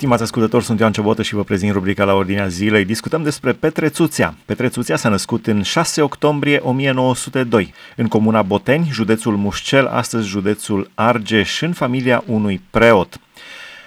Stimați ascultători, sunt Ioan Ciobotă și vă prezint rubrica la ordinea zilei. Discutăm despre Petre Țuțea. Petre Țuțea s-a născut în 6 octombrie 1902 în comuna Boteni, județul Mușcel, astăzi județul Argeș, în familia unui preot.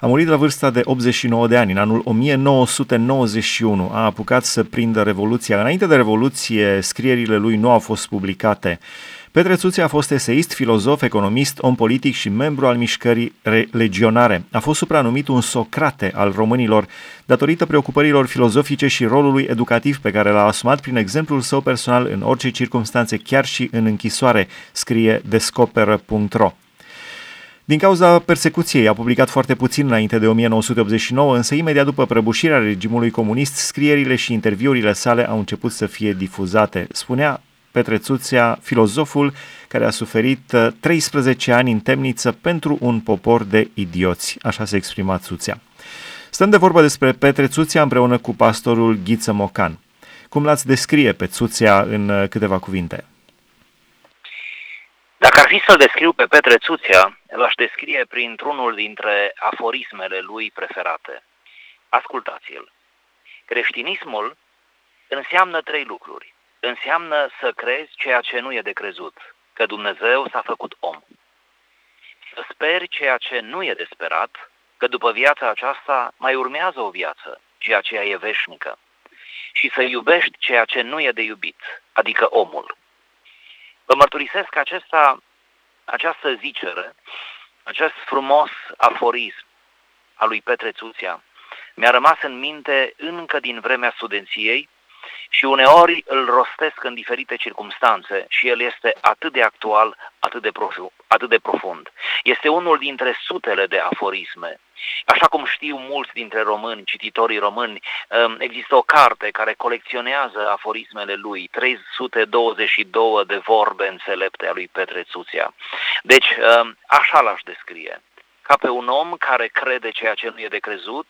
A murit la vârsta de 89 de ani, în anul 1991. A apucat să prindă Revoluția. Înainte de Revoluție, scrierile lui nu au fost publicate. Petre Țuțe a fost eseist, filozof, economist, om politic și membru al mișcării legionare. A fost supranumit un Socrate al românilor datorită preocupărilor filozofice și rolului educativ pe care l-a asumat prin exemplul său personal în orice circunstanțe, chiar și în închisoare, scrie descoperă.ro. Din cauza persecuției a publicat foarte puțin înainte de 1989, însă imediat după prăbușirea regimului comunist, scrierile și interviurile sale au început să fie difuzate. Spunea Petre Țuțea, filozoful care a suferit 13 uh, ani în temniță pentru un popor de idioți, așa se exprima Țuțea. Stăm de vorbă despre Petre Țuțea împreună cu pastorul Ghiță Mocan. Cum l-ați descrie pe Țuțea în uh, câteva cuvinte? Dacă ar fi să-l descriu pe Petre Țuțea, l-aș descrie printr-unul dintre aforismele lui preferate. Ascultați-l. Creștinismul înseamnă trei lucruri înseamnă să crezi ceea ce nu e de crezut, că Dumnezeu s-a făcut om. Să speri ceea ce nu e de sperat, că după viața aceasta mai urmează o viață, ceea ce e veșnică. Și să iubești ceea ce nu e de iubit, adică omul. Vă mărturisesc acesta, această zicere, acest frumos aforism al lui Petre Țuția, mi-a rămas în minte încă din vremea studenției, și uneori îl rostesc în diferite circunstanțe și el este atât de actual, atât de, profu- atât de profund. Este unul dintre sutele de aforisme. Așa cum știu mulți dintre români, cititorii români, um, există o carte care colecționează aforismele lui, 322 de vorbe înțelepte a lui Petre Țuțea. Deci, um, așa l-aș descrie ca pe un om care crede ceea ce nu e de crezut,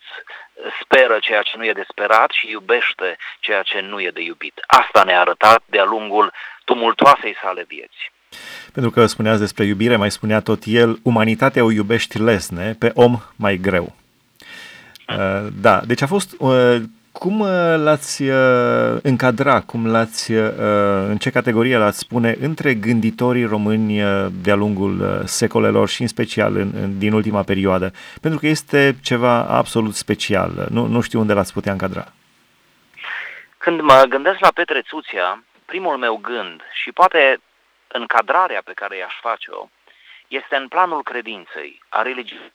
speră ceea ce nu e de sperat și iubește ceea ce nu e de iubit. Asta ne-a arătat de-a lungul tumultoasei sale vieți. Pentru că spuneați despre iubire, mai spunea tot el, umanitatea o iubești lesne, pe om mai greu. Uh, da, deci a fost uh, cum uh, l-ați uh, încadra, cum l-ați, uh, în ce categorie l-ați spune între gânditorii români de-a lungul secolelor și în special în, în, din ultima perioadă? Pentru că este ceva absolut special. Nu, nu știu unde l-ați putea încadra. Când mă gândesc la Petre Țuția, primul meu gând și poate încadrarea pe care i-aș face-o este în planul credinței, a religiei.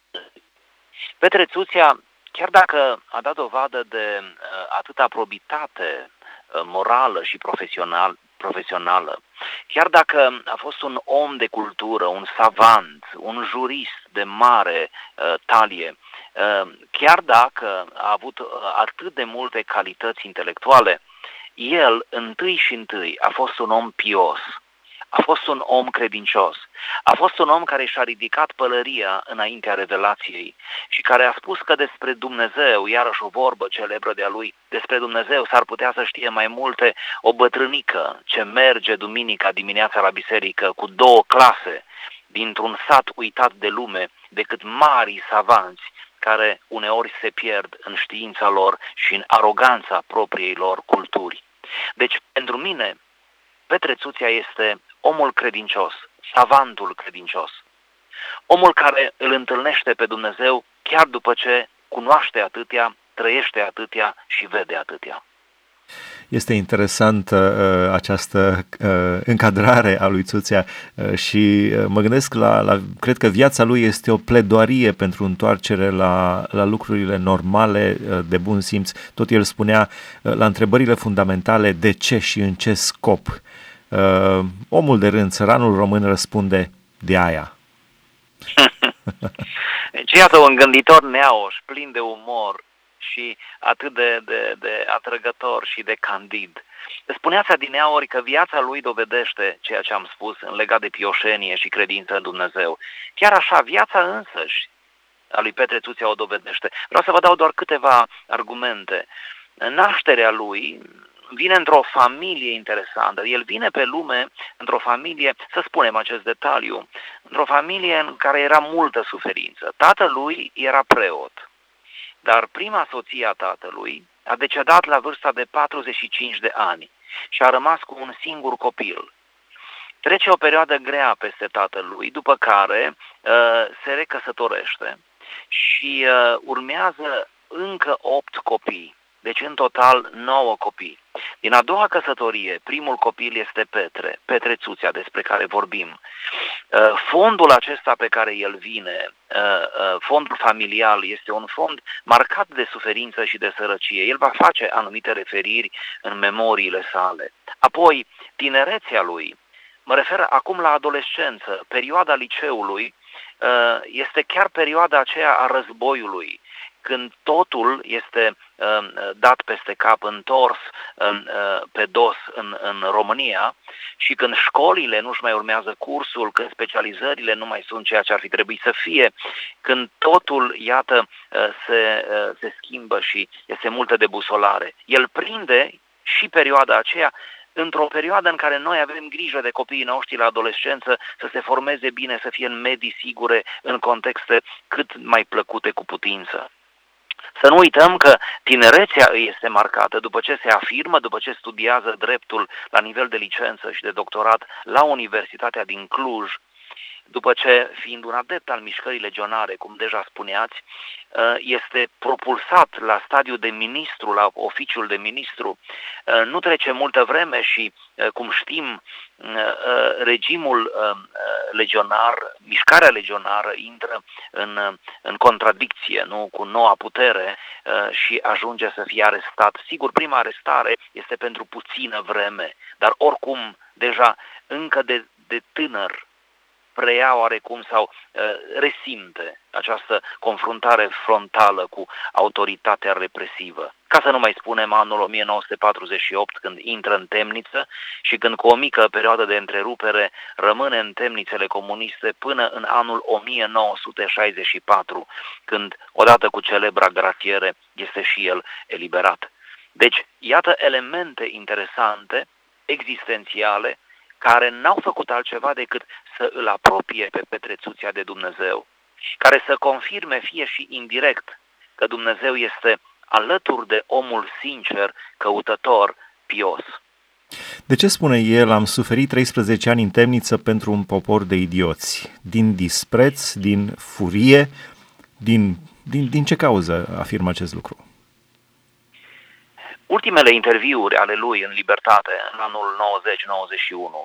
Petre Țuția chiar dacă a dat dovadă de uh, atâta probitate uh, morală și profesional, profesională, chiar dacă a fost un om de cultură, un savant, un jurist de mare uh, talie, uh, chiar dacă a avut uh, atât de multe calități intelectuale, el, întâi și întâi, a fost un om pios, a fost un om credincios, a fost un om care și-a ridicat pălăria înaintea revelației și care a spus că despre Dumnezeu, iarăși o vorbă celebră de-a lui, despre Dumnezeu s-ar putea să știe mai multe o bătrânică ce merge duminica dimineața la biserică cu două clase dintr-un sat uitat de lume decât mari savanți care uneori se pierd în știința lor și în aroganța propriei lor culturi. Deci, pentru mine, Petre Țuția este omul credincios, savantul credincios, omul care îl întâlnește pe Dumnezeu chiar după ce cunoaște atâtea, trăiește atâtea și vede atâtea. Este interesant uh, această uh, încadrare a lui Țuțea uh, și uh, mă gândesc la, la, cred că viața lui este o pledoarie pentru întoarcere la, la lucrurile normale uh, de bun simț. Tot el spunea uh, la întrebările fundamentale de ce și în ce scop Uh, omul de rând, țăranul român, răspunde de aia. deci iată un gânditor neauș, plin de umor și atât de, de, de atrăgător și de candid. Spuneați adineauri că viața lui dovedește ceea ce am spus în legat de pioșenie și credință în Dumnezeu. Chiar așa, viața însăși a lui Petre Tuția o dovedește. Vreau să vă dau doar câteva argumente. Nașterea lui vine într-o familie interesantă. El vine pe lume într-o familie, să spunem acest detaliu, într-o familie în care era multă suferință. Tatălui era preot. Dar prima soție a tatălui a decedat la vârsta de 45 de ani și a rămas cu un singur copil. Trece o perioadă grea peste tatălui, după care uh, se recăsătorește și uh, urmează încă opt copii. Deci în total 9 copii. Din a doua căsătorie, primul copil este Petre, Petre Țuțea, despre care vorbim. Uh, fondul acesta pe care el vine, uh, uh, fondul familial, este un fond marcat de suferință și de sărăcie. El va face anumite referiri în memoriile sale. Apoi, tinerețea lui, mă refer acum la adolescență, perioada liceului, este chiar perioada aceea a războiului, când totul este uh, dat peste cap, întors uh, pe dos în, în România și când școlile nu-și mai urmează cursul, când specializările nu mai sunt ceea ce ar fi trebuit să fie, când totul, iată, uh, se, uh, se schimbă și este multă debusolare. El prinde și perioada aceea într-o perioadă în care noi avem grijă de copiii noștri la adolescență să se formeze bine, să fie în medii sigure, în contexte cât mai plăcute cu putință. Să nu uităm că tinerețea îi este marcată după ce se afirmă, după ce studiază dreptul la nivel de licență și de doctorat la Universitatea din Cluj, după ce, fiind un adept al mișcării legionare, cum deja spuneați, uh, este propulsat la stadiu de ministru, la oficiul de ministru, uh, nu trece multă vreme și, uh, cum știm, regimul legionar, mișcarea legionară intră în, în contradicție nu, cu noua putere și ajunge să fie arestat. Sigur, prima arestare este pentru puțină vreme, dar oricum, deja încă de, de tânăr, preia oarecum sau uh, resimte această confruntare frontală cu autoritatea represivă. Ca să nu mai spunem anul 1948 când intră în temniță și când cu o mică perioadă de întrerupere rămâne în temnițele comuniste până în anul 1964, când odată cu celebra gratiere este și el eliberat. Deci, iată elemente interesante, existențiale, care n-au făcut altceva decât să îl apropie pe Petrețuția de Dumnezeu, care să confirme fie și indirect că Dumnezeu este alături de omul sincer, căutător, pios. De ce spune el, am suferit 13 ani în temniță pentru un popor de idioți? Din dispreț, din furie, din, din, din ce cauză afirmă acest lucru? Ultimele interviuri ale lui în libertate, în anul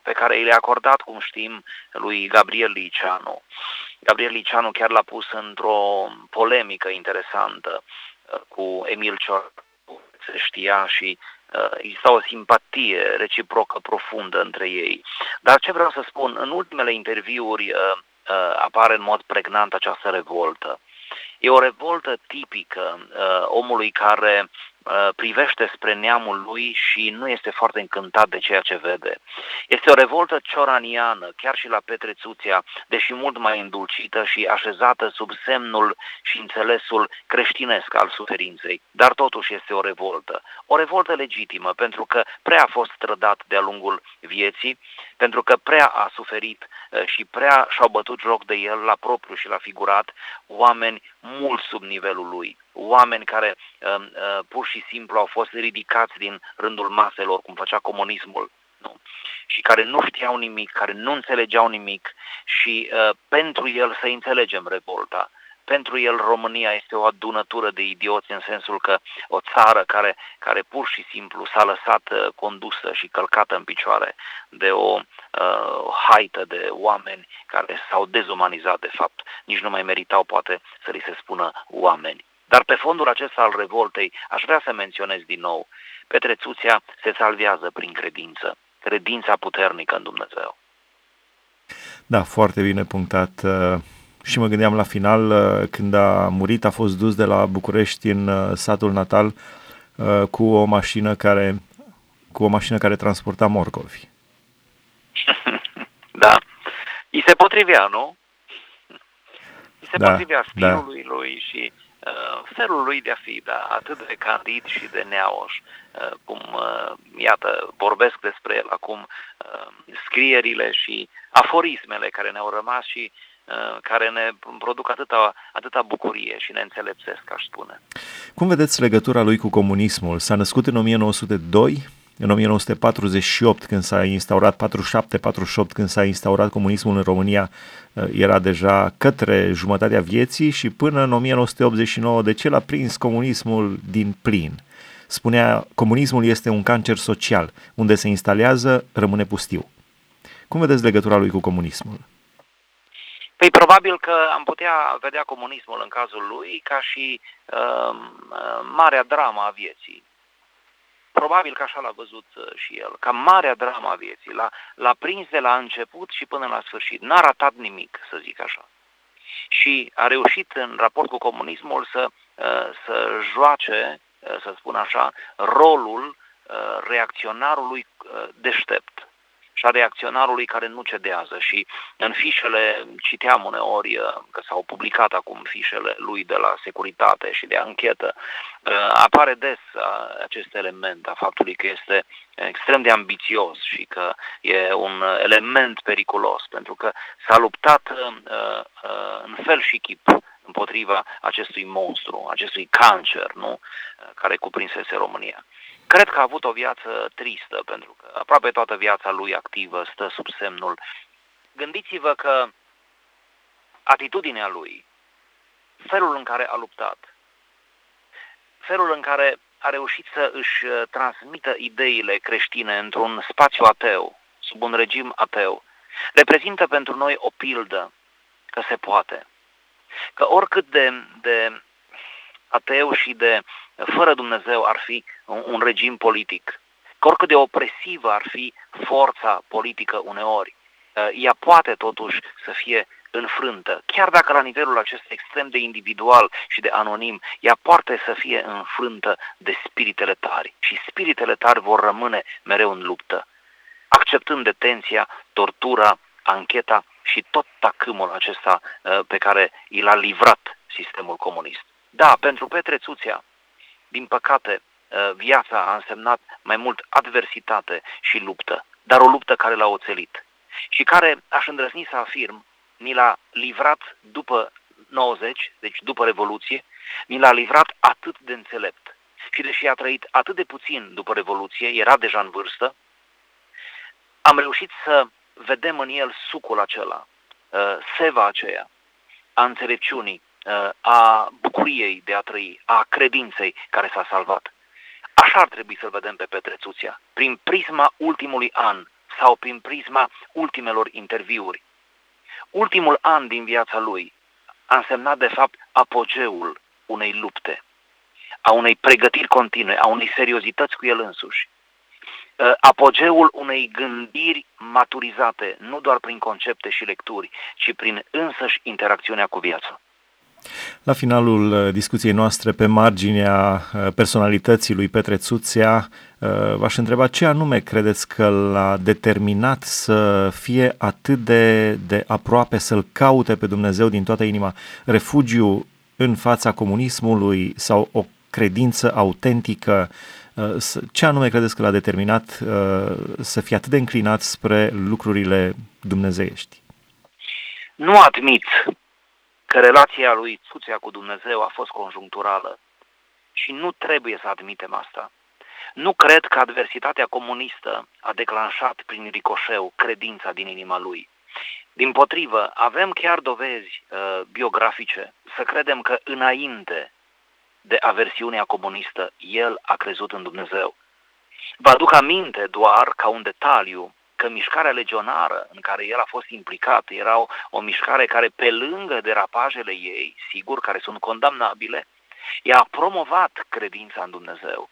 90-91, pe care i le-a acordat, cum știm, lui Gabriel Liceanu. Gabriel Liceanu chiar l-a pus într-o polemică interesantă uh, cu Emil Cior, se știa și uh, exista o simpatie reciprocă profundă între ei. Dar ce vreau să spun, în ultimele interviuri uh, uh, apare în mod pregnant această revoltă. E o revoltă tipică uh, omului care Uh, privește spre neamul lui și nu este foarte încântat de ceea ce vede. Este o revoltă cioraniană, chiar și la Petrețuția, deși mult mai îndulcită și așezată sub semnul și înțelesul creștinesc al suferinței, dar totuși este o revoltă. O revoltă legitimă, pentru că prea a fost trădat de-a lungul vieții, pentru că prea a suferit uh, și prea și-au bătut joc de el la propriu și la figurat oameni mult sub nivelul lui oameni care uh, uh, pur și simplu au fost ridicați din rândul maselor, cum făcea comunismul, nu? și care nu știau nimic, care nu înțelegeau nimic și uh, pentru el să înțelegem revolta. Pentru el România este o adunătură de idioți în sensul că o țară care, care pur și simplu s-a lăsat uh, condusă și călcată în picioare de o uh, haită de oameni care s-au dezumanizat de fapt. Nici nu mai meritau poate să li se spună oameni. Dar pe fondul acesta al revoltei aș vrea să menționez din nou, Petre Țuția se salvează prin credință, credința puternică în Dumnezeu. Da, foarte bine punctat. Uh, și mă gândeam la final, uh, când a murit, a fost dus de la București în uh, satul natal cu o mașină care, cu o mașină care transporta morcovi. da. I se potrivea, nu? I se da, potrivea stilului da. lui și Uh, felul lui de a fi, da, atât de candid și de neaoș, uh, cum, uh, iată, vorbesc despre el acum, scrierile și aforismele care ne-au rămas și care ne produc atâta, atâta bucurie și ne înțelepțesc, aș spune. Cum vedeți legătura lui cu comunismul? S-a născut în 1902, în 1948, când s-a instaurat, 47-48, când s-a instaurat comunismul în România, uh, era deja către jumătatea vieții și până în 1989, de ce l-a prins comunismul din plin? Spunea, comunismul este un cancer social, unde se instalează, rămâne pustiu. Cum vedeți legătura lui cu comunismul? Păi probabil că am putea vedea comunismul în cazul lui ca și uh, marea drama a vieții Probabil că așa l-a văzut uh, și el, ca marea drama a vieții. L-a, l-a prins de la început și până la sfârșit. N-a ratat nimic, să zic așa. Și a reușit în raport cu comunismul să, uh, să joace, uh, să spun așa, rolul reacționarului deștept și a reacționarului care nu cedează. Și în fișele, citeam uneori uh, că s-au publicat acum fișele lui de la securitate și de anchetă, uh, apare des uh, acest element a faptului că este extrem de ambițios și că e un element periculos, pentru că s-a luptat în fel și chip împotriva acestui monstru, acestui cancer, nu? care cuprinsese România. Cred că a avut o viață tristă, pentru că aproape toată viața lui activă stă sub semnul. Gândiți-vă că atitudinea lui, felul în care a luptat, felul în care a reușit să își uh, transmită ideile creștine într-un spațiu ateu, sub un regim ateu, reprezintă pentru noi o pildă că se poate. Că oricât de, de ateu și de fără Dumnezeu ar fi un, un regim politic. Că oricât de opresivă ar fi forța politică uneori, uh, ea poate totuși să fie înfrântă, chiar dacă la nivelul acesta extrem de individual și de anonim, ea poate să fie înfrântă de spiritele tari și spiritele tari vor rămâne mereu în luptă, acceptând detenția, tortura, ancheta și tot tacâmul acesta uh, pe care i l-a livrat sistemul comunist. Da, pentru Petre Țuțea, din păcate, ă, viața a însemnat mai mult adversitate și luptă, dar o luptă care l-a oțelit și care, aș îndrăzni să afirm, ni l-a livrat după 90, deci după Revoluție, ni l-a livrat atât de înțelept. Și deși a trăit atât de puțin după Revoluție, era deja în vârstă, am reușit să vedem în el sucul acela, ă, seva aceea, a înțelepciunii, Uh, a bucuriei de a trăi, a credinței care s-a salvat. Așa ar trebui să-l vedem pe Petre Țuția, prin prisma ultimului an sau prin prisma ultimelor interviuri. Ultimul an din viața lui a însemnat de fapt apogeul unei lupte, a unei pregătiri continue, a unei seriozități cu el însuși. Uh, apogeul unei gândiri maturizate, nu doar prin concepte și lecturi, ci prin însăși interacțiunea cu viața. La finalul uh, discuției noastre, pe marginea uh, personalității lui Petre Țuțea, uh, v-aș întreba ce anume credeți că l-a determinat să fie atât de, de aproape, să-l caute pe Dumnezeu din toată inima, refugiu în fața comunismului sau o credință autentică, ce anume credeți că l-a determinat să fie atât de înclinat spre lucrurile dumnezeiești? Nu admit că relația lui Țuțea cu Dumnezeu a fost conjuncturală. Și nu trebuie să admitem asta. Nu cred că adversitatea comunistă a declanșat prin ricoșeu credința din inima lui. Din potrivă, avem chiar dovezi uh, biografice să credem că înainte de aversiunea comunistă, el a crezut în Dumnezeu. Vă aduc aminte doar ca un detaliu că mișcarea legionară în care el a fost implicat era o, o mișcare care, pe lângă derapajele ei, sigur, care sunt condamnabile, i a promovat credința în Dumnezeu.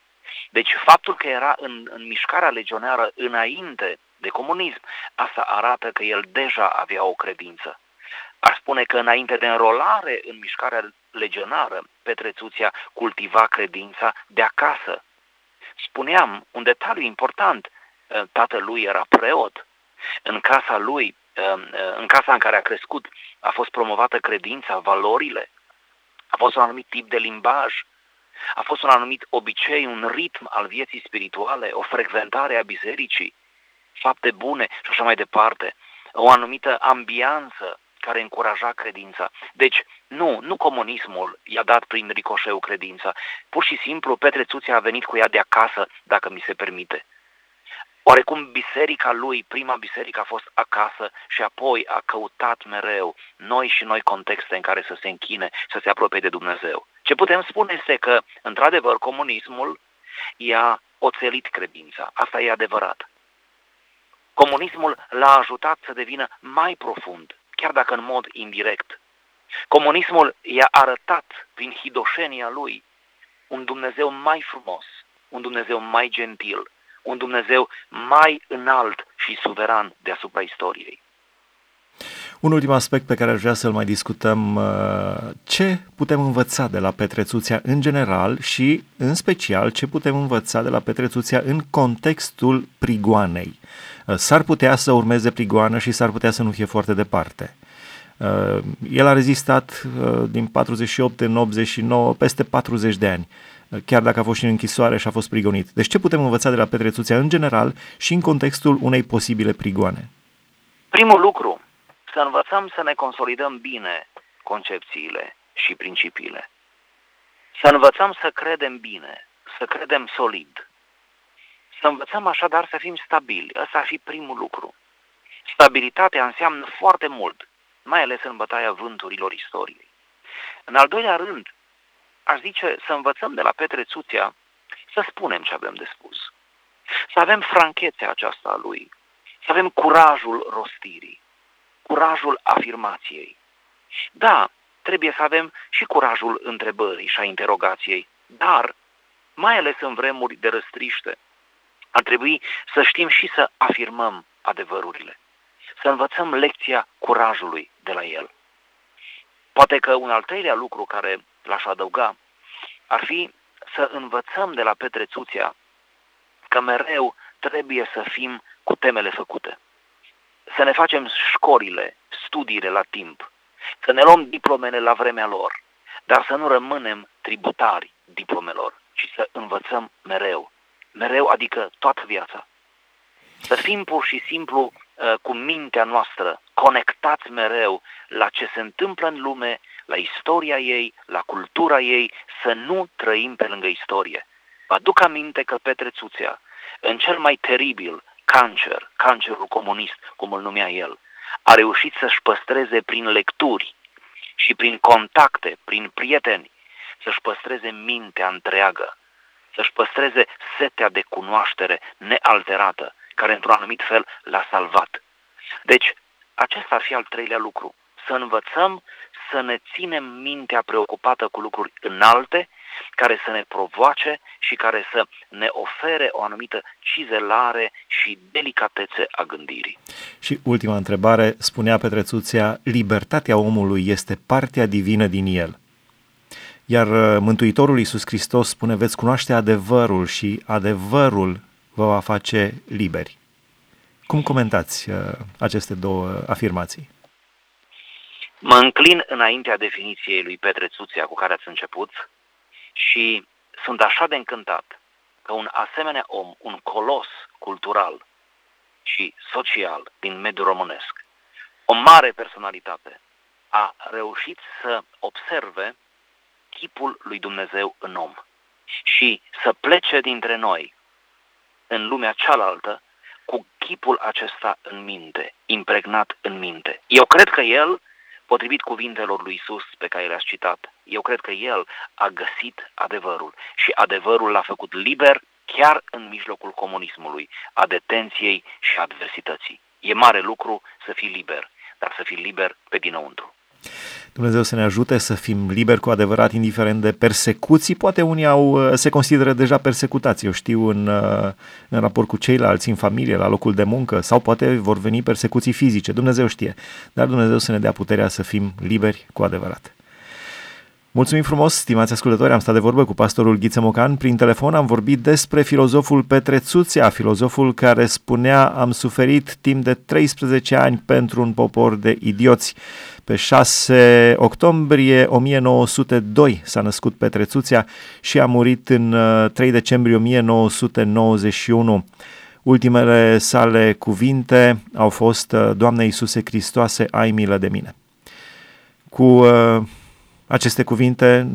Deci faptul că era în, în mișcarea legionară înainte de comunism, asta arată că el deja avea o credință. Aș spune că înainte de înrolare în mișcarea legionară, Petrețuția cultiva credința de acasă. Spuneam, un detaliu important, Eh, tatălui era preot. În casa lui, eh, în casa în care a crescut, a fost promovată credința, valorile, a fost un anumit tip de limbaj, a fost un anumit obicei, un ritm al vieții spirituale, o frecventare a bisericii, fapte bune și așa mai departe, o anumită ambianță care încuraja credința. Deci, nu, nu comunismul i-a dat prin ricoșeu credința. Pur și simplu, Petre Țuțea a venit cu ea de acasă, dacă mi se permite. Oarecum biserica lui, prima biserică a fost acasă și apoi a căutat mereu noi și noi contexte în care să se închine, să se apropie de Dumnezeu. Ce putem spune este că, într-adevăr, comunismul i-a oțelit credința. Asta e adevărat. Comunismul l-a ajutat să devină mai profund, chiar dacă în mod indirect. Comunismul i-a arătat prin hidoșenia lui un Dumnezeu mai frumos, un Dumnezeu mai gentil, un Dumnezeu mai înalt și suveran deasupra istoriei. Un ultim aspect pe care aș vrea să-l mai discutăm, uh, ce putem învăța de la Petrețuția în general și, în special, ce putem învăța de la Petrețuția în contextul prigoanei. Uh, s-ar putea să urmeze prigoană și s-ar putea să nu fie foarte departe. Uh, el a rezistat din 48 în 89 peste 40 de ani chiar dacă a fost și în închisoare și a fost prigonit. Deci ce putem învăța de la Petrețuția în general și în contextul unei posibile prigoane? Primul lucru, să învățăm să ne consolidăm bine concepțiile și principiile. Să învățăm să credem bine, să credem solid. Să învățăm așadar să fim stabili. Ăsta ar fi primul lucru. Stabilitatea înseamnă foarte mult, mai ales în bătaia vânturilor istoriei. În al doilea rând, aș zice să învățăm de la Petre Țuția să spunem ce avem de spus. Să avem franchețea aceasta a lui, să avem curajul rostirii, curajul afirmației. Da, trebuie să avem și curajul întrebării și a interogației, dar, mai ales în vremuri de răstriște, ar trebui să știm și să afirmăm adevărurile, să învățăm lecția curajului de la el. Poate că un al treilea lucru care l-aș adăuga ar fi să învățăm de la Petre Țuția că mereu trebuie să fim cu temele făcute. Să ne facem școlile, studiile la timp, să ne luăm diplomele la vremea lor, dar să nu rămânem tributari diplomelor, ci să învățăm mereu. Mereu, adică toată viața. Să fim pur și simplu uh, cu mintea noastră conectați mereu la ce se întâmplă în lume, la istoria ei, la cultura ei, să nu trăim pe lângă istorie. Vă aduc aminte că Petre Țuțea, în cel mai teribil cancer, cancerul comunist, cum îl numea el, a reușit să-și păstreze prin lecturi și prin contacte, prin prieteni, să-și păstreze mintea întreagă, să-și păstreze setea de cunoaștere nealterată, care într-un anumit fel l-a salvat. Deci, acesta ar fi al treilea lucru. Să învățăm să ne ținem mintea preocupată cu lucruri înalte, care să ne provoace și care să ne ofere o anumită cizelare și delicatețe a gândirii. Și ultima întrebare, spunea Petrețuția, libertatea omului este partea divină din el. Iar uh, Mântuitorul Iisus Hristos spune, veți cunoaște adevărul și adevărul vă va face liberi. Cum comentați uh, aceste două afirmații? Mă înclin înaintea definiției lui Petre Țuția cu care ați început și sunt așa de încântat că un asemenea om, un colos cultural și social din mediul românesc, o mare personalitate, a reușit să observe chipul lui Dumnezeu în om și să plece dintre noi în lumea cealaltă cu chipul acesta în minte, impregnat în minte. Eu cred că el potrivit cuvintelor lui Isus pe care le-ați citat, eu cred că El a găsit adevărul și adevărul l-a făcut liber chiar în mijlocul comunismului, a detenției și adversității. E mare lucru să fii liber, dar să fii liber pe dinăuntru. Dumnezeu să ne ajute să fim liberi cu adevărat, indiferent de persecuții. Poate unii au, uh, se consideră deja persecutați, eu știu, în, uh, în raport cu ceilalți, în familie, la locul de muncă, sau poate vor veni persecuții fizice, Dumnezeu știe. Dar Dumnezeu să ne dea puterea să fim liberi cu adevărat. Mulțumim frumos, stimați ascultători, am stat de vorbă cu pastorul Ghiță Mocan. Prin telefon am vorbit despre filozoful Petre Țuțea, filozoful care spunea am suferit timp de 13 ani pentru un popor de idioți. Pe 6 octombrie 1902 s-a născut Petre Țuțea și a murit în 3 uh, decembrie 1991. Ultimele sale cuvinte au fost uh, Doamne Iisuse Hristoase, ai milă de mine. cu uh, aceste cuvinte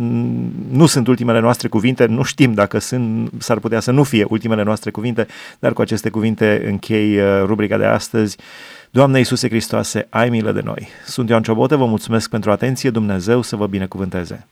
nu sunt ultimele noastre cuvinte, nu știm dacă sunt, s-ar putea să nu fie ultimele noastre cuvinte, dar cu aceste cuvinte închei uh, rubrica de astăzi. Doamne Iisuse Hristoase, ai milă de noi! Sunt Ioan Ciobotă, vă mulțumesc pentru atenție, Dumnezeu să vă binecuvânteze!